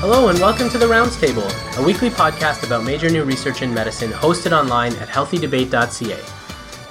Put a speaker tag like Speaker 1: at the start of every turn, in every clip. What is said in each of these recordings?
Speaker 1: Hello and welcome to The Rounds Table, a weekly podcast about major new research in medicine hosted online at healthydebate.ca.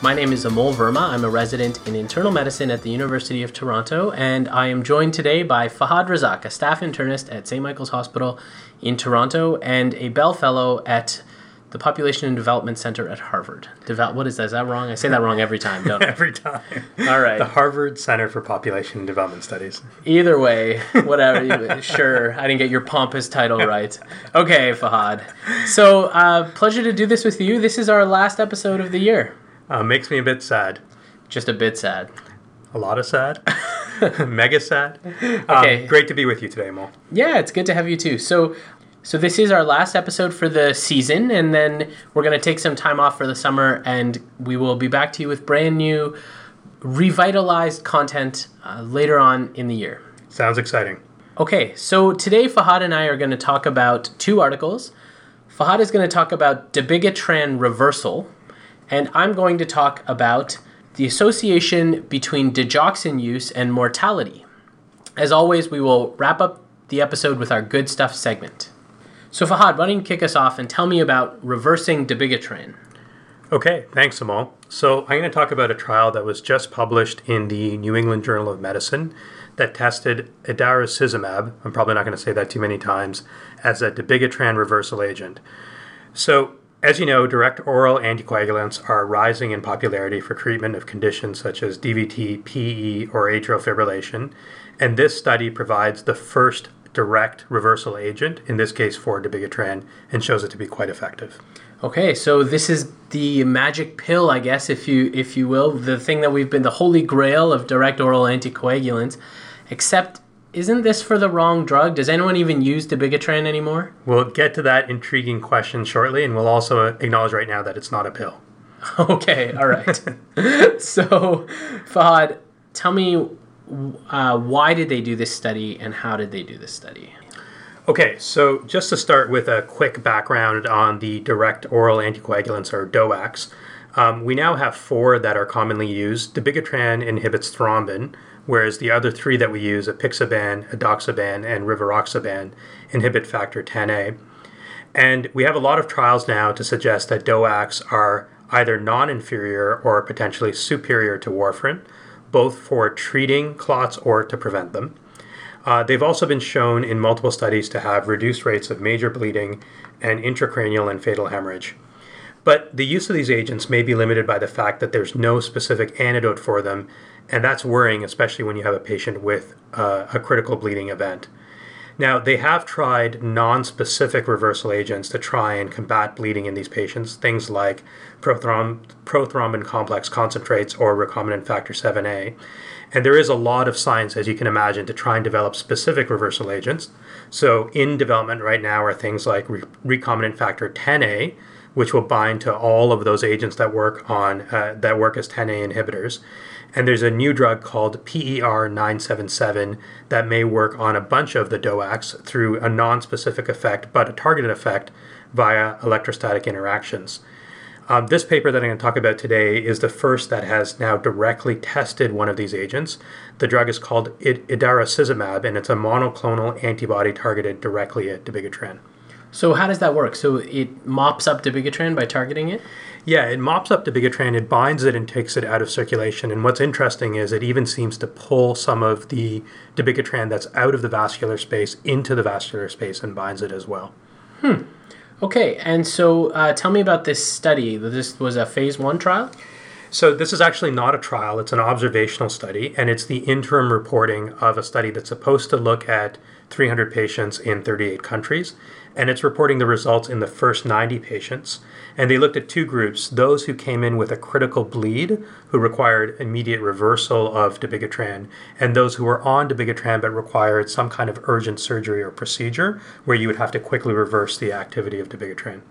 Speaker 1: My name is Amol Verma. I'm a resident in internal medicine at the University of Toronto, and I am joined today by Fahad Razak, a staff internist at St. Michael's Hospital in Toronto and a Bell Fellow at the Population and Development Center at Harvard. Devel- what is that? Is that wrong? I say that wrong every time, don't I?
Speaker 2: every time.
Speaker 1: All right.
Speaker 2: The Harvard Center for Population and Development Studies.
Speaker 1: Either way, whatever. sure, I didn't get your pompous title right. Okay, Fahad. So, uh, pleasure to do this with you. This is our last episode of the year.
Speaker 2: Uh, makes me a bit sad.
Speaker 1: Just a bit sad.
Speaker 2: A lot of sad. Mega sad.
Speaker 1: Okay.
Speaker 2: Um, great to be with you today, Mo.
Speaker 1: Yeah, it's good to have you too. So, so this is our last episode for the season, and then we're going to take some time off for the summer, and we will be back to you with brand new, revitalized content uh, later on in the year.
Speaker 2: Sounds exciting.
Speaker 1: Okay, so today Fahad and I are going to talk about two articles. Fahad is going to talk about dabigatran reversal, and I'm going to talk about the association between digoxin use and mortality. As always, we will wrap up the episode with our good stuff segment. So Fahad, why don't you kick us off and tell me about reversing dabigatran?
Speaker 2: Okay, thanks, Amol. So, I'm going to talk about a trial that was just published in the New England Journal of Medicine that tested idarucizumab, I'm probably not going to say that too many times, as a dabigatran reversal agent. So, as you know, direct oral anticoagulants are rising in popularity for treatment of conditions such as DVT, PE, or atrial fibrillation, and this study provides the first direct reversal agent, in this case for dabigatran, and shows it to be quite effective.
Speaker 1: Okay, so this is the magic pill, I guess, if you if you will, the thing that we've been the holy grail of direct oral anticoagulants. Except, isn't this for the wrong drug? Does anyone even use dabigatran anymore?
Speaker 2: We'll get to that intriguing question shortly, and we'll also acknowledge right now that it's not a pill.
Speaker 1: Okay, all right. so, Fahad, tell me uh, why did they do this study and how did they do this study?
Speaker 2: Okay, so just to start with a quick background on the direct oral anticoagulants or DOACs, um, we now have four that are commonly used. Dabigatran inhibits thrombin, whereas the other three that we use, apixaban, edoxaban, and rivaroxaban, inhibit factor 10A. And we have a lot of trials now to suggest that DOACs are either non inferior or potentially superior to warfarin, both for treating clots or to prevent them. Uh, they've also been shown in multiple studies to have reduced rates of major bleeding and intracranial and fatal hemorrhage. But the use of these agents may be limited by the fact that there's no specific antidote for them, and that's worrying, especially when you have a patient with uh, a critical bleeding event. Now, they have tried non specific reversal agents to try and combat bleeding in these patients, things like prothrom- prothrombin complex concentrates or recombinant factor 7A. And there is a lot of science, as you can imagine, to try and develop specific reversal agents. So, in development right now are things like re- recombinant factor 10A, which will bind to all of those agents that work on uh, that work as 10A inhibitors. And there's a new drug called PER 977 that may work on a bunch of the DOACs through a non specific effect, but a targeted effect via electrostatic interactions. Um, this paper that I'm going to talk about today is the first that has now directly tested one of these agents. The drug is called idarucizumab, and it's a monoclonal antibody targeted directly at dabigatran.
Speaker 1: So, how does that work? So, it mops up dabigatran by targeting it?
Speaker 2: Yeah, it mops up the dabigatran, it binds it and takes it out of circulation. And what's interesting is it even seems to pull some of the dabigatran that's out of the vascular space into the vascular space and binds it as well.
Speaker 1: Hmm. Okay, and so uh, tell me about this study. This was a phase one trial?
Speaker 2: So, this is actually not a trial, it's an observational study, and it's the interim reporting of a study that's supposed to look at 300 patients in 38 countries. And it's reporting the results in the first 90 patients. And they looked at two groups those who came in with a critical bleed, who required immediate reversal of dabigatran, and those who were on dabigatran but required some kind of urgent surgery or procedure where you would have to quickly reverse the activity of dabigatran.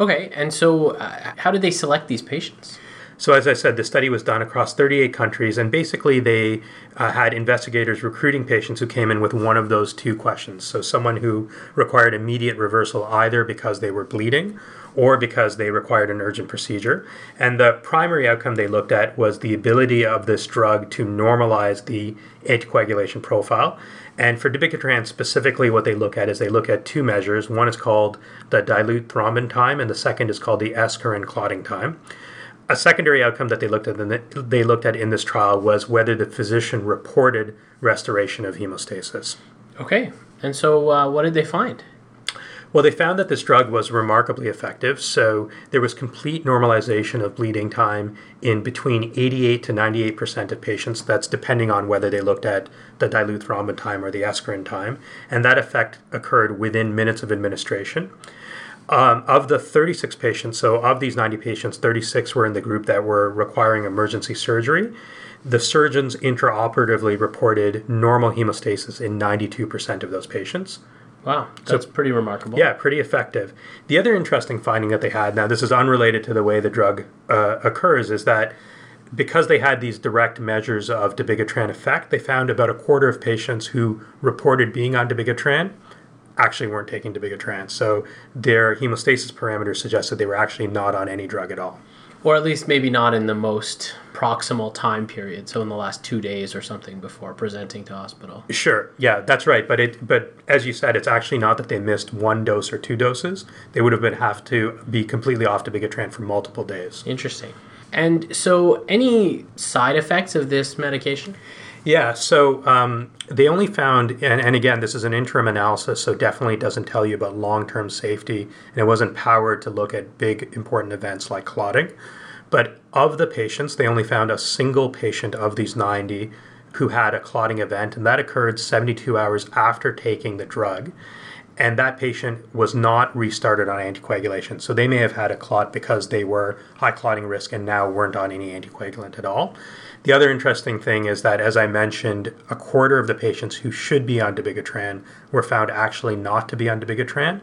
Speaker 1: Okay, and so uh, how did they select these patients?
Speaker 2: So, as I said, the study was done across 38 countries, and basically they uh, had investigators recruiting patients who came in with one of those two questions. So, someone who required immediate reversal either because they were bleeding or because they required an urgent procedure. And the primary outcome they looked at was the ability of this drug to normalize the anticoagulation profile. And for dabigatran specifically, what they look at is they look at two measures. One is called the dilute thrombin time, and the second is called the ecarin clotting time. A secondary outcome that they looked at they looked at in this trial was whether the physician reported restoration of hemostasis.
Speaker 1: Okay, and so uh, what did they find?
Speaker 2: Well, they found that this drug was remarkably effective. So there was complete normalization of bleeding time in between 88 to 98 percent of patients. That's depending on whether they looked at the dilute thrombin time or the ecarin time, and that effect occurred within minutes of administration. Um, of the 36 patients, so of these 90 patients, 36 were in the group that were requiring emergency surgery. The surgeons intraoperatively reported normal hemostasis in 92% of those patients.
Speaker 1: Wow, that's so, pretty remarkable.
Speaker 2: Yeah, pretty effective. The other interesting finding that they had, now this is unrelated to the way the drug uh, occurs, is that because they had these direct measures of dabigatran effect, they found about a quarter of patients who reported being on dabigatran actually weren't taking dabigatran. So their hemostasis parameters suggested they were actually not on any drug at all.
Speaker 1: Or at least maybe not in the most proximal time period so in the last two days or something before presenting to hospital.
Speaker 2: Sure yeah that's right but it but as you said it's actually not that they missed one dose or two doses. They would have been have to be completely off dabigatran for multiple days.
Speaker 1: Interesting. And so any side effects of this medication
Speaker 2: yeah, so um, they only found, and, and, again, this is an interim analysis, so definitely doesn't tell you about long term safety, and it wasn't powered to look at big important events like clotting. But of the patients, they only found a single patient of these 90 who had a clotting event, and that occurred 72 hours after taking the drug. And that patient was not restarted on anticoagulation. So they may have had a clot because they were high clotting risk and now weren't on any anticoagulant at all. The other interesting thing is that, as I mentioned, a quarter of the patients who should be on dabigatran were found actually not to be on dabigatran,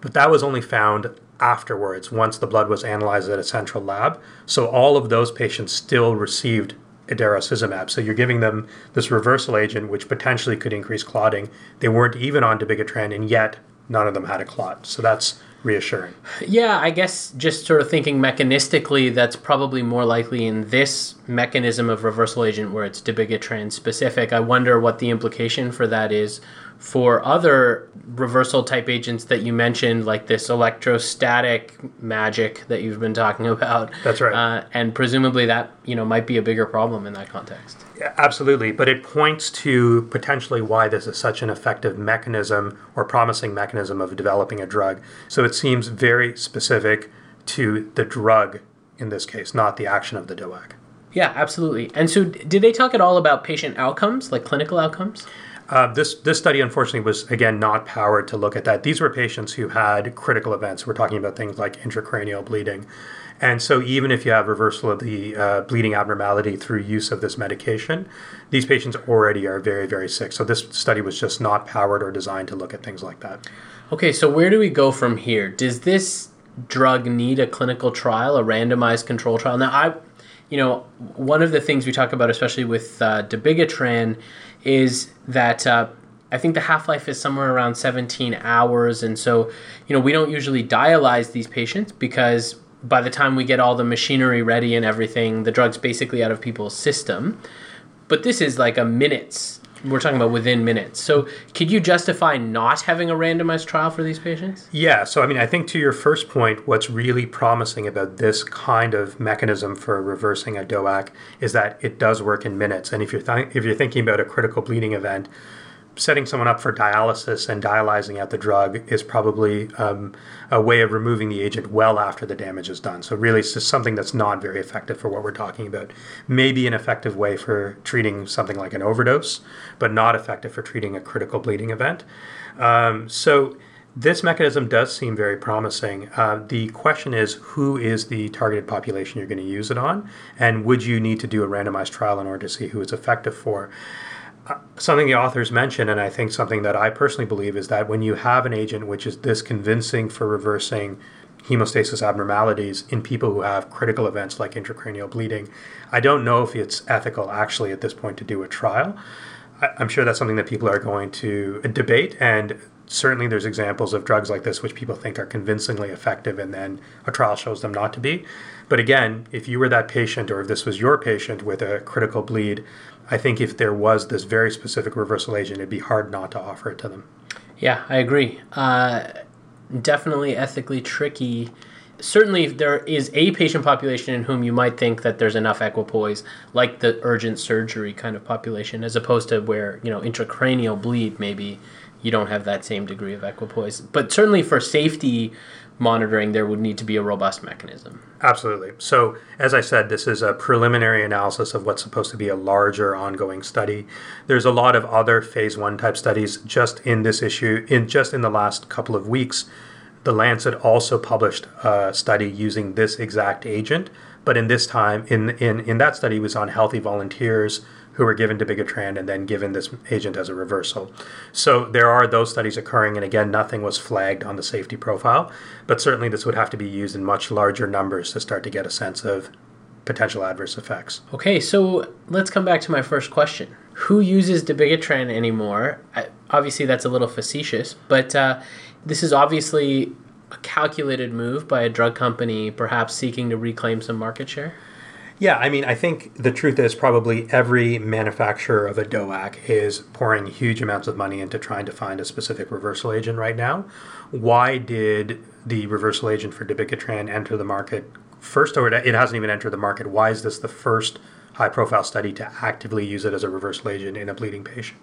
Speaker 2: but that was only found afterwards once the blood was analyzed at a central lab. So all of those patients still received idarucizumab. So you're giving them this reversal agent, which potentially could increase clotting. They weren't even on dabigatran, and yet none of them had a clot. So that's reassuring.
Speaker 1: Yeah, I guess just sort of thinking mechanistically, that's probably more likely in this mechanism of reversal agent where it's dabigatran specific. I wonder what the implication for that is for other reversal type agents that you mentioned, like this electrostatic magic that you've been talking about.
Speaker 2: That's right.
Speaker 1: Uh, and presumably that you know might be a bigger problem in that context.
Speaker 2: Yeah, absolutely, but it points to potentially why this is such an effective mechanism or promising mechanism of developing a drug. So it seems very specific to the drug in this case, not the action of the DOAC.
Speaker 1: Yeah, absolutely. And so, did they talk at all about patient outcomes, like clinical outcomes?
Speaker 2: Uh, this this study unfortunately was again not powered to look at that. These were patients who had critical events. We're talking about things like intracranial bleeding, and so even if you have reversal of the uh, bleeding abnormality through use of this medication, these patients already are very very sick. So this study was just not powered or designed to look at things like that.
Speaker 1: Okay, so where do we go from here? Does this drug need a clinical trial, a randomized control trial? Now I you know, one of the things we talk about, especially with uh, dabigatran, is that uh, I think the half life is somewhere around 17 hours. And so, you know, we don't usually dialyze these patients because by the time we get all the machinery ready and everything, the drug's basically out of people's system. But this is like a minutes we're talking about within minutes. So, could you justify not having a randomized trial for these patients?
Speaker 2: Yeah. So, I mean, I think to your first point, what's really promising about this kind of mechanism for reversing a DOAC is that it does work in minutes. And if you're th- if you're thinking about a critical bleeding event, setting someone up for dialysis and dialyzing out the drug is probably um, a way of removing the agent well after the damage is done. So, really, it's just something that's not very effective for what we're talking about. Maybe an effective way for treating something like an overdose, but not effective for treating a critical bleeding event. Um, so, this mechanism does seem very promising. Uh, the question is who is the targeted population you're going to use it on? And would you need to do a randomized trial in order to see who it's effective for? Uh, something the authors mention, and I think something that I personally believe, is that when you have an agent which is this convincing for reversing hemostasis abnormalities in people who have critical events like intracranial bleeding, I don't know if it's ethical actually at this point to do a trial. I'm sure that's something that people are going to debate, and certainly there's examples of drugs like this which people think are convincingly effective and then a trial shows them not to be. But again, if you were that patient or if this was your patient with a critical bleed, I think if there was this very specific reversal agent, it'd be hard not to offer it to them.
Speaker 1: Yeah, I agree. Uh, definitely ethically tricky. Certainly, there is a patient population in whom you might think that there's enough equipoise, like the urgent surgery kind of population, as opposed to where, you know, intracranial bleed, maybe you don't have that same degree of equipoise. But certainly for safety monitoring, there would need to be a robust mechanism.
Speaker 2: Absolutely. So, as I said, this is a preliminary analysis of what's supposed to be a larger ongoing study. There's a lot of other phase one type studies just in this issue. In just in the last couple of weeks, the Lancet also published a study using this exact agent, but in this time, in in in that study, was on healthy volunteers who were given dabigatran and then given this agent as a reversal. So there are those studies occurring, and again, nothing was flagged on the safety profile, but certainly this would have to be used in much larger numbers to start to get a sense of potential adverse effects.
Speaker 1: Okay, so let's come back to my first question. Who uses dabigatran anymore? Obviously, that's a little facetious, but uh, this is obviously a calculated move by a drug company, perhaps seeking to reclaim some market share.
Speaker 2: Yeah, I mean, I think the truth is probably every manufacturer of a DOAC is pouring huge amounts of money into trying to find a specific reversal agent right now. Why did the reversal agent for dabigatran enter the market first, or it hasn't even entered the market? Why is this the first high profile study to actively use it as a reversal agent in a bleeding patient?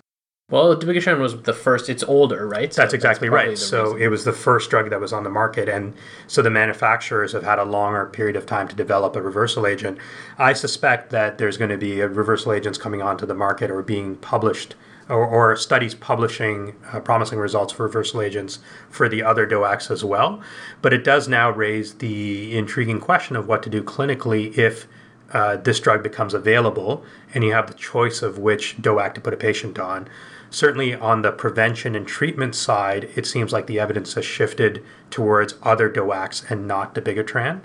Speaker 1: Well, dabigatran was the first. It's older, right?
Speaker 2: So that's exactly that's right. So reason. it was the first drug that was on the market, and so the manufacturers have had a longer period of time to develop a reversal agent. I suspect that there's going to be reversal agents coming onto the market or being published, or, or studies publishing uh, promising results for reversal agents for the other DOACs as well. But it does now raise the intriguing question of what to do clinically if uh, this drug becomes available and you have the choice of which DOAC to put a patient on certainly on the prevention and treatment side, it seems like the evidence has shifted towards other DOACs and not dabigatran.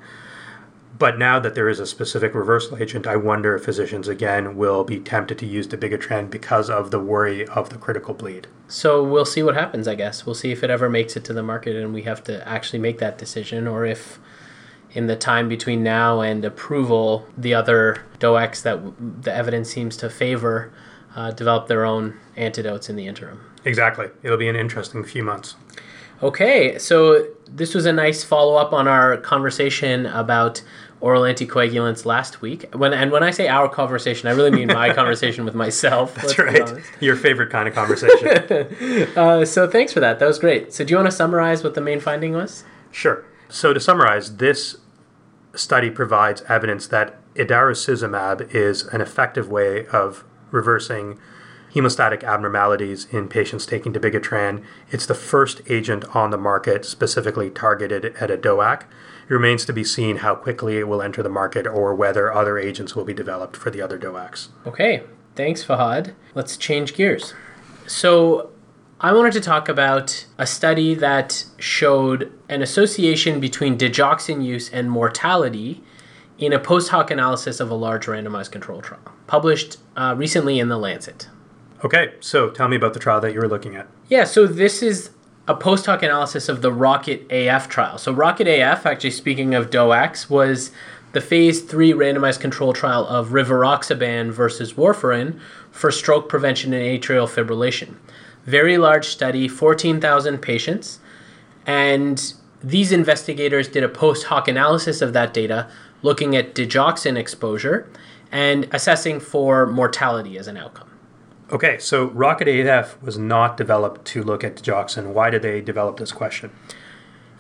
Speaker 2: But now that there is a specific reversal agent, I wonder if physicians again will be tempted to use dabigatran because of the worry of the critical bleed.
Speaker 1: So we'll see what happens, I guess. We'll see if it ever makes it to the market and we have to actually make that decision, or if in the time between now and approval, the other DOACs that the evidence seems to favor uh, develop their own antidotes in the interim.
Speaker 2: Exactly. It'll be an interesting few months.
Speaker 1: Okay, so this was a nice follow up on our conversation about oral anticoagulants last week. When and when I say our conversation, I really mean my conversation with myself.
Speaker 2: That's right. Your favorite kind of conversation.
Speaker 1: uh, so thanks for that. That was great. So do you want to summarize what the main finding was?
Speaker 2: Sure. So to summarize, this study provides evidence that idarucizumab is an effective way of reversing hemostatic abnormalities in patients taking dabigatran. It's the first agent on the market specifically targeted at a DOAC. It remains to be seen how quickly it will enter the market or whether other agents will be developed for the other DOACs.
Speaker 1: Okay, thanks, Fahad. Let's change gears. So, I wanted to talk about a study that showed an association between digoxin use and mortality in a post hoc analysis of a large randomized control trial, published uh, recently in The Lancet.
Speaker 2: Okay, so tell me about the trial that you were looking at.
Speaker 1: Yeah, so this is a post hoc analysis of the Rocket AF trial. So, Rocket AF, actually speaking of DOACs, was the phase three randomized control trial of rivaroxaban versus warfarin for stroke prevention and atrial fibrillation. Very large study, 14,000 patients. And these investigators did a post hoc analysis of that data looking at digoxin exposure and assessing for mortality as an outcome.
Speaker 2: Okay, so Rocket AF was not developed to look at digoxin. Why did they develop this question?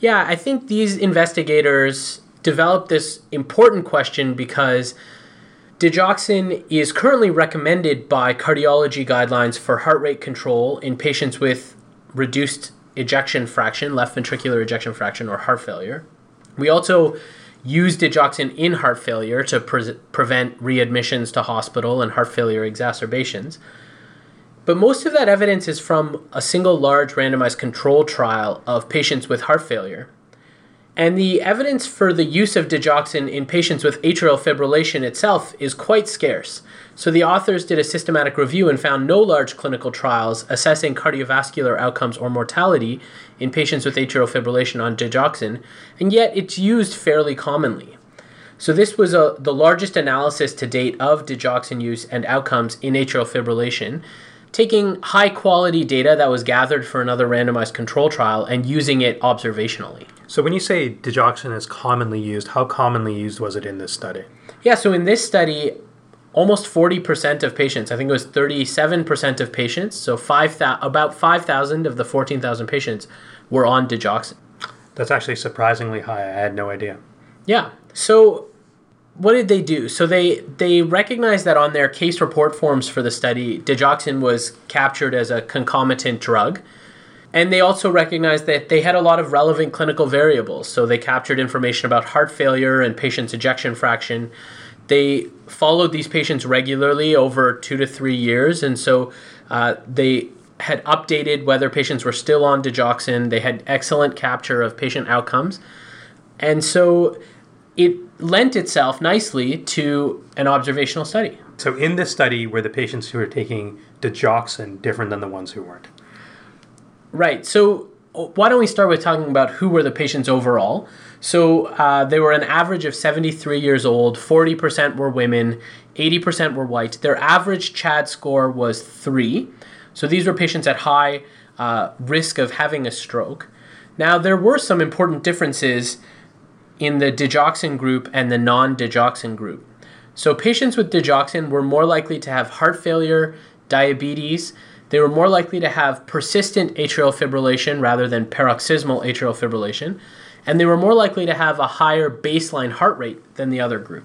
Speaker 1: Yeah, I think these investigators developed this important question because digoxin is currently recommended by cardiology guidelines for heart rate control in patients with reduced ejection fraction, left ventricular ejection fraction, or heart failure. We also use digoxin in heart failure to pre- prevent readmissions to hospital and heart failure exacerbations. But most of that evidence is from a single large randomized control trial of patients with heart failure. And the evidence for the use of digoxin in patients with atrial fibrillation itself is quite scarce. So the authors did a systematic review and found no large clinical trials assessing cardiovascular outcomes or mortality in patients with atrial fibrillation on digoxin, and yet it's used fairly commonly. So this was a, the largest analysis to date of digoxin use and outcomes in atrial fibrillation, taking high quality data that was gathered for another randomized control trial and using it observationally.
Speaker 2: So when you say digoxin is commonly used, how commonly used was it in this study?
Speaker 1: Yeah, so in this study, almost 40% of patients, I think it was 37% of patients, so 5, about 5,000 of the 14,000 patients were on digoxin.
Speaker 2: That's actually surprisingly high. I had no idea.
Speaker 1: Yeah. So what did they do? So they they recognized that on their case report forms for the study, digoxin was captured as a concomitant drug. And they also recognized that they had a lot of relevant clinical variables. So they captured information about heart failure and patient's ejection fraction. They followed these patients regularly over two to three years. And so uh, they had updated whether patients were still on digoxin. They had excellent capture of patient outcomes. And so it lent itself nicely to an observational study.
Speaker 2: So in this study, were the patients who were taking digoxin different than the ones who weren't?
Speaker 1: Right. So why don't we start with talking about who were the patients overall? So uh, they were an average of 73 years old, 40% were women, 80% were white. Their average CHAD score was three. So these were patients at high uh, risk of having a stroke. Now, there were some important differences in the digoxin group and the non digoxin group. So, patients with digoxin were more likely to have heart failure, diabetes, they were more likely to have persistent atrial fibrillation rather than paroxysmal atrial fibrillation, and they were more likely to have a higher baseline heart rate than the other group.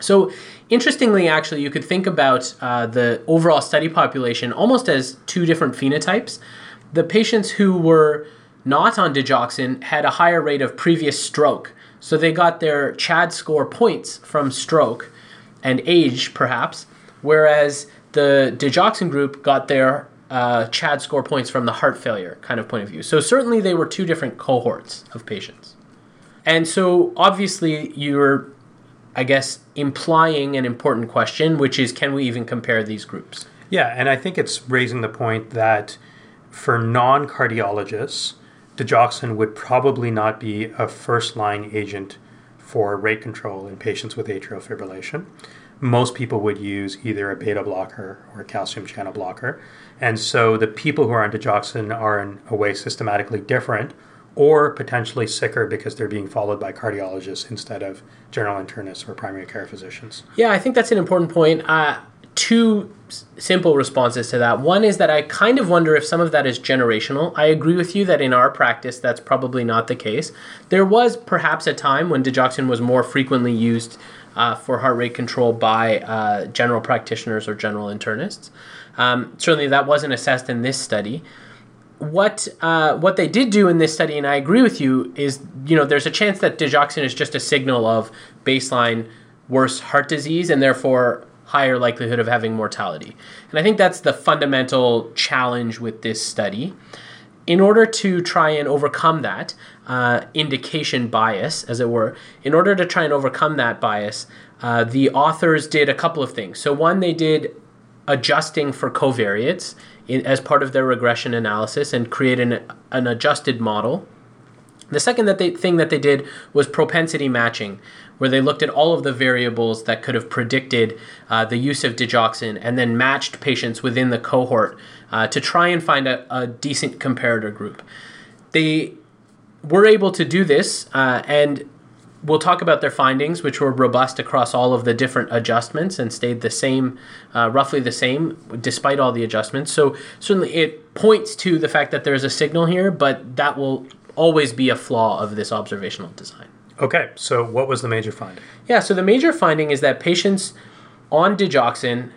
Speaker 1: So, interestingly, actually, you could think about uh, the overall study population almost as two different phenotypes. The patients who were not on digoxin had a higher rate of previous stroke. So they got their CHAD score points from stroke and age, perhaps, whereas the digoxin group got their uh, CHAD score points from the heart failure kind of point of view. So certainly they were two different cohorts of patients. And so obviously you're, I guess, implying an important question, which is can we even compare these groups?
Speaker 2: Yeah, and I think it's raising the point that for non cardiologists, digoxin would probably not be a first line agent for rate control in patients with atrial fibrillation. Most people would use either a beta blocker or a calcium channel blocker. And so the people who are on digoxin are in a way systematically different or potentially sicker because they're being followed by cardiologists instead of general internists or primary care physicians.
Speaker 1: Yeah, I think that's an important point. Uh, two simple responses to that. One is that I kind of wonder if some of that is generational. I agree with you that in our practice that's probably not the case. There was perhaps a time when digoxin was more frequently used uh, for heart rate control by uh, general practitioners or general internists. Um, certainly, that wasn't assessed in this study. What uh, what they did do in this study, and I agree with you, is you know there's a chance that digoxin is just a signal of baseline worse heart disease, and therefore higher likelihood of having mortality. And I think that's the fundamental challenge with this study. In order to try and overcome that uh, indication bias, as it were, in order to try and overcome that bias, uh, the authors did a couple of things. So, one, they did adjusting for covariates in, as part of their regression analysis and create an, an adjusted model. The second that they, thing that they did was propensity matching, where they looked at all of the variables that could have predicted uh, the use of digoxin and then matched patients within the cohort uh, to try and find a, a, decent comparator group. They were able to do this, uh, and we'll talk about their findings, which were robust across all of the different adjustments and stayed the same, uh, roughly the same, despite all the adjustments. So certainly it points to the fact that there's a signal here, but that will always be a flaw of this observational design.
Speaker 2: Okay, so what was the major finding?
Speaker 1: Yeah, so the major finding is that patients on digoxin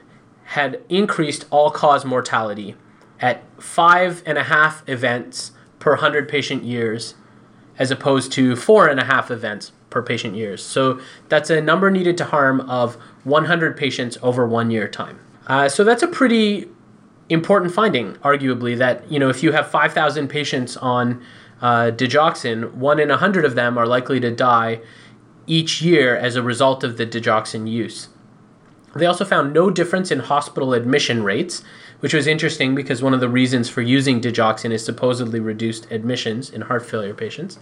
Speaker 1: had increased all cause mortality at five and a half events per 100 patient years, as opposed to four and a half events per patient years. So that's a number needed to harm of 100 patients over one year time. Uh, so that's a pretty important finding, arguably, that you know if you have 5,000 patients on uh, digoxin, one in a hundred of them are likely to die each year as a result of the digoxin use. They also found no difference in hospital admission rates, which was interesting because one of the reasons for using digoxin is supposedly reduced admissions in heart failure patients.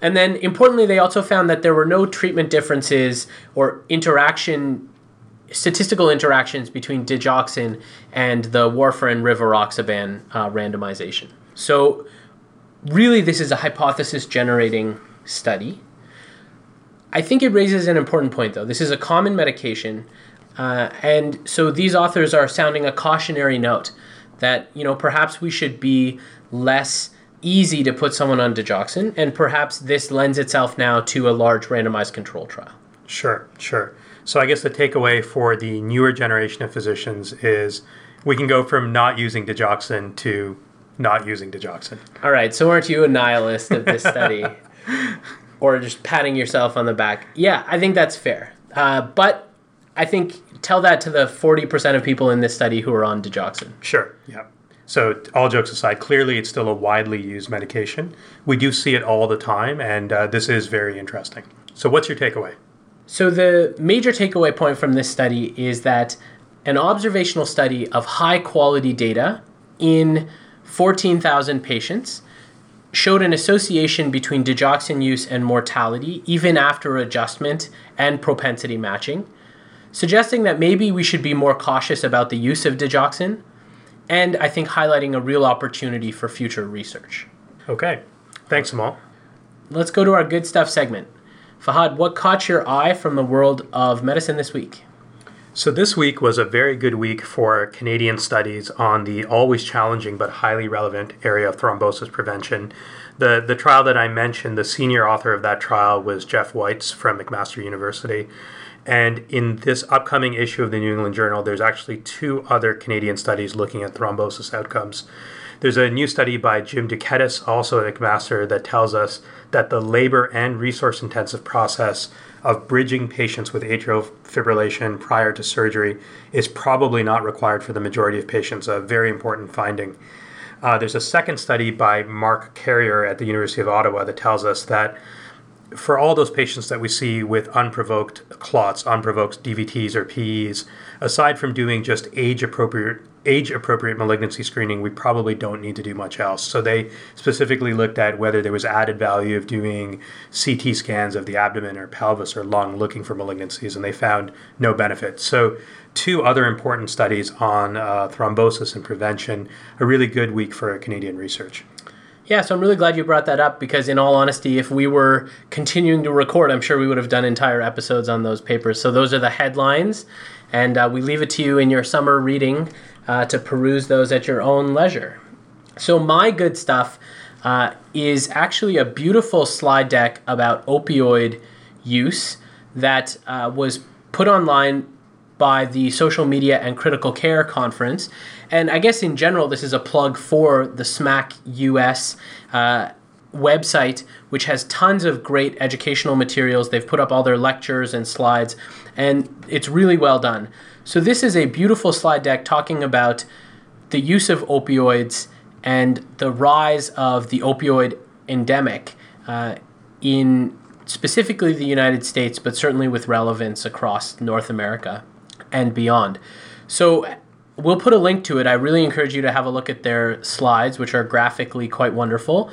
Speaker 1: And then importantly, they also found that there were no treatment differences or interaction statistical interactions between digoxin and the warfarin rivaroxaban uh, randomization. So, really, this is a hypothesis generating study. I think it raises an important point, though. This is a common medication, uh, and so these authors are sounding a cautionary note that you know perhaps we should be less easy to put someone on digoxin, and perhaps this lends itself now to a large randomized control trial.
Speaker 2: Sure, sure. So I guess the takeaway for the newer generation of physicians is we can go from not using digoxin to not using digoxin.
Speaker 1: All right. So aren't you a nihilist of this study, or just patting yourself on the back? Yeah, I think that's fair. Uh, but I think tell that to the forty percent of people in this study who are on digoxin.
Speaker 2: Sure. Yeah. So, all jokes aside, clearly it's still a widely used medication. We do see it all the time, and uh, this is very interesting. So, what's your takeaway?
Speaker 1: So, the major takeaway point from this study is that an observational study of high quality data in 14,000 patients showed an association between digoxin use and mortality, even after adjustment and propensity matching, suggesting that maybe we should be more cautious about the use of digoxin and I think highlighting a real opportunity for future research.
Speaker 2: Okay. Thanks, Amol.
Speaker 1: Let's go to our good stuff segment. Fahad, what caught your eye from the world of medicine this week?
Speaker 2: So, this week was a very good week for Canadian studies on the always challenging but highly relevant area of thrombosis prevention. The, the trial that I mentioned, the senior author of that trial was Jeff Weitz from McMaster University. And in this upcoming issue of the New England Journal, there's actually two other Canadian studies looking at thrombosis outcomes. There's a new study by Jim Douketis, also at McMaster, that tells us that the labor and resource intensive process of bridging patients with atrial fibrillation prior to surgery is probably not required for the majority of patients, a very important finding. Uh, there's a second study by Marc Carrier at the University of Ottawa that tells us that for all those patients that we see with unprovoked clots, unprovoked DVTs or PEs, aside from doing just age appropriate age appropriate malignancy screening, we probably don't need to do much else. So they specifically looked at whether there was added value of doing CT scans of the abdomen or pelvis or lung looking for malignancies, and they found no benefit. So two other important studies on uh, thrombosis and prevention. A really good week for Canadian research.
Speaker 1: Yeah, so I'm really glad you brought that up because, in all honesty, if we were continuing to record, I'm sure we would have done entire episodes on those papers. So, those are the headlines, and uh, we leave it to you in your summer reading uh, to peruse those at your own leisure. So, my good stuff uh, is actually a beautiful slide deck about opioid use that uh, was put online by the Social Media and Critical Care Conference. And I guess in general, this is a plug for the SMACC US uh, website, which has tons of great educational materials. They've put up all their lectures and slides, and it's really well done. So, this is a beautiful slide deck talking about the use of opioids and the rise of the opioid endemic uh, in specifically the United States, but certainly with relevance across North America and beyond. So we'll put a link to it. I really encourage you to have a look at their slides, which are graphically quite wonderful.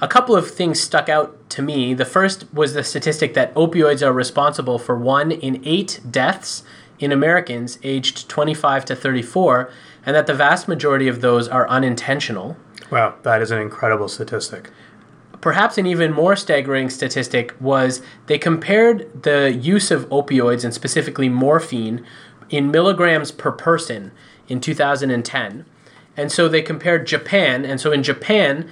Speaker 1: A couple of things stuck out to me. The first was the statistic that opioids are responsible for one in eight deaths in Americans aged 25 to 34, and that the vast majority of those are unintentional.
Speaker 2: Wow, that is an incredible statistic.
Speaker 1: Perhaps an even more staggering statistic was they compared the use of opioids and specifically morphine in milligrams per person in 2010. And so they compared Japan, and so in Japan,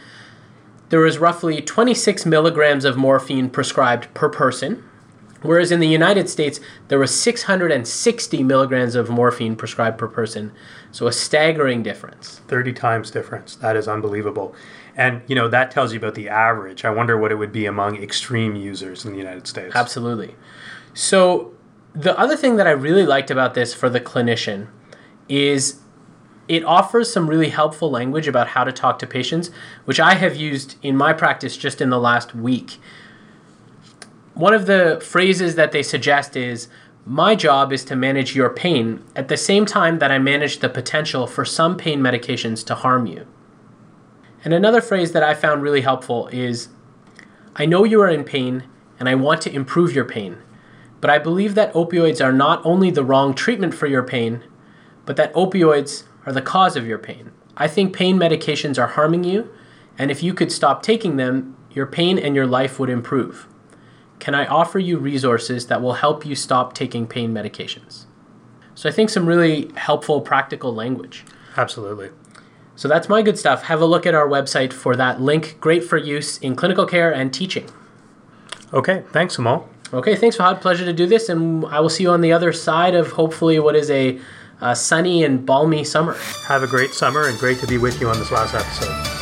Speaker 1: there was roughly 26 milligrams of morphine prescribed per person, whereas in the United States, there was 660 milligrams of morphine prescribed per person. So a staggering difference.
Speaker 2: 30 times difference. That is unbelievable. And, you know, that tells you about the average. I wonder what it would be among extreme users in the United States.
Speaker 1: Absolutely. So the other thing that I really liked about this for the clinician is it offers some really helpful language about how to talk to patients, which I have used in my practice just in the last week. One of the phrases that they suggest is My job is to manage your pain at the same time that I manage the potential for some pain medications to harm you. And another phrase that I found really helpful is I know you are in pain and I want to improve your pain, but I believe that opioids are not only the wrong treatment for your pain, but that opioids are the cause of your pain. I think pain medications are harming you, and if you could stop taking them, your pain and your life would improve. Can I offer you resources that will help you stop taking pain medications? So I think some really helpful practical language.
Speaker 2: Absolutely.
Speaker 1: So that's my good stuff. Have a look at our website for that link. Great for use in clinical care and teaching.
Speaker 2: Okay, thanks, Amol.
Speaker 1: Okay, thanks, Fahad. Pleasure to do this, and I will see you on the other side of hopefully what is a, a sunny and balmy summer.
Speaker 2: Have a great summer and great to be with you on this last episode.